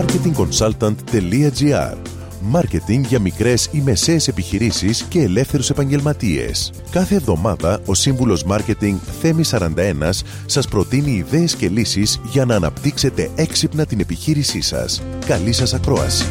marketingconsultant.gr Μάρκετινγκ για μικρές ή μεσαίες επιχειρήσεις και ελεύθερους επαγγελματίες. Κάθε εβδομάδα ο σύμβουλος Μάρκετινγκ Θέμη 41 σας προτείνει ιδέες και λύσεις για να αναπτύξετε έξυπνα την επιχείρησή σας. Καλή σας ακρόαση!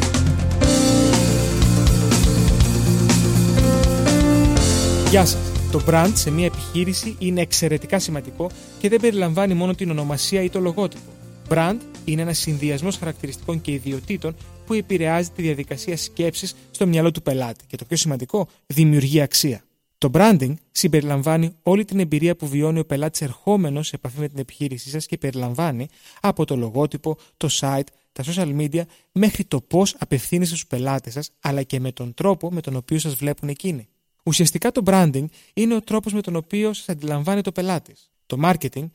Γεια σας! Το brand σε μια επιχείρηση είναι εξαιρετικά σημαντικό και δεν περιλαμβάνει μόνο την ονομασία ή το λογότυπο. Brand είναι ένας συνδυασμός χαρακτηριστικών και ιδιωτήτων που επηρεάζει τη διαδικασία σκέψης στο μυαλό του πελάτη και το πιο σημαντικό, δημιουργεί αξία. Το branding συμπεριλαμβάνει όλη την εμπειρία που βιώνει ο πελάτης ερχόμενος σε επαφή με την επιχείρησή σας και περιλαμβάνει από το λογότυπο, το site, τα social media μέχρι το πώς απευθύνεστε στους πελάτες σας, αλλά και με τον τρόπο με τον οποίο σας βλέπουν εκείνοι. Ουσιαστικά το branding είναι ο τρόπος με τον οποίο σας αντιλαμβάνει το πελάτη. Το marketing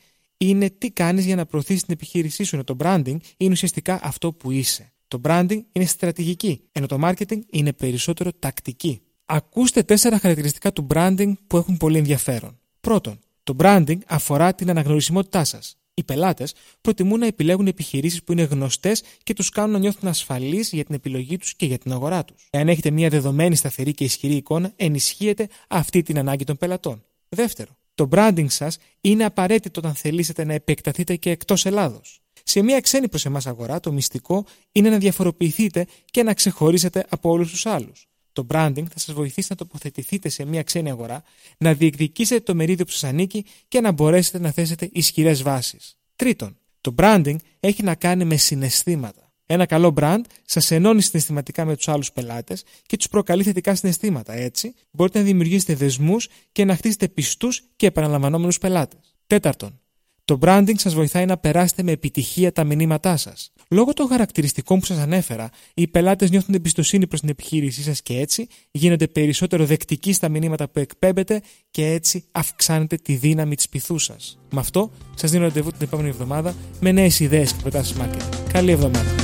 είναι τι κάνεις για να προωθήσεις την επιχείρησή σου, ενώ το branding είναι ουσιαστικά αυτό που είσαι. Το branding είναι στρατηγική, ενώ το marketing είναι περισσότερο τακτική. Ακούστε τέσσερα χαρακτηριστικά του branding που έχουν πολύ ενδιαφέρον. Πρώτον, το branding αφορά την αναγνωρισιμότητά σας. Οι πελάτες προτιμούν να επιλέγουν επιχειρήσεις που είναι γνωστές και τους κάνουν να νιώθουν ασφαλείς για την επιλογή τους και για την αγορά τους. Εάν έχετε μια δεδομένη, σταθερή και ισχυρή εικόνα, ενισχύετε αυτή την ανάγκη των πελατών. Δεύτερο, το branding σας είναι απαραίτητο όταν θελήσετε να επεκταθείτε και εκτός Ελλάδος. Σε μια ξένη προς εμάς αγορά, το μυστικό είναι να διαφοροποιηθείτε και να ξεχωρίσετε από όλους τους άλλους. Το branding θα σας βοηθήσει να τοποθετηθείτε σε μια ξένη αγορά, να διεκδικήσετε το μερίδιο που σας ανήκει και να μπορέσετε να θέσετε ισχυρές βάσεις. Τρίτον, το branding έχει να κάνει με συναισθήματα. Ένα καλό brand σας ενώνει συναισθηματικά με τους άλλους πελάτες και τους προκαλεί θετικά συναισθήματα. Έτσι, μπορείτε να δημιουργήσετε δεσμούς και να χτίσετε πιστούς και επαναλαμβανόμενους πελάτες. Τέταρτον, το branding σας βοηθάει να περάσετε με επιτυχία τα μηνύματά σας. Λόγω των χαρακτηριστικών που σας ανέφερα, οι πελάτες νιώθουν εμπιστοσύνη προς την επιχείρησή σας και έτσι γίνονται περισσότερο δεκτικοί στα μηνύματα που εκπέμπετε και έτσι αυξάνετε τη δύναμη της πυθού σας. Με αυτό, σας δίνω ραντεβού την επόμενη εβδομάδα με νέες ιδέες και προτάσεις marketing. Καλή εβδομάδα.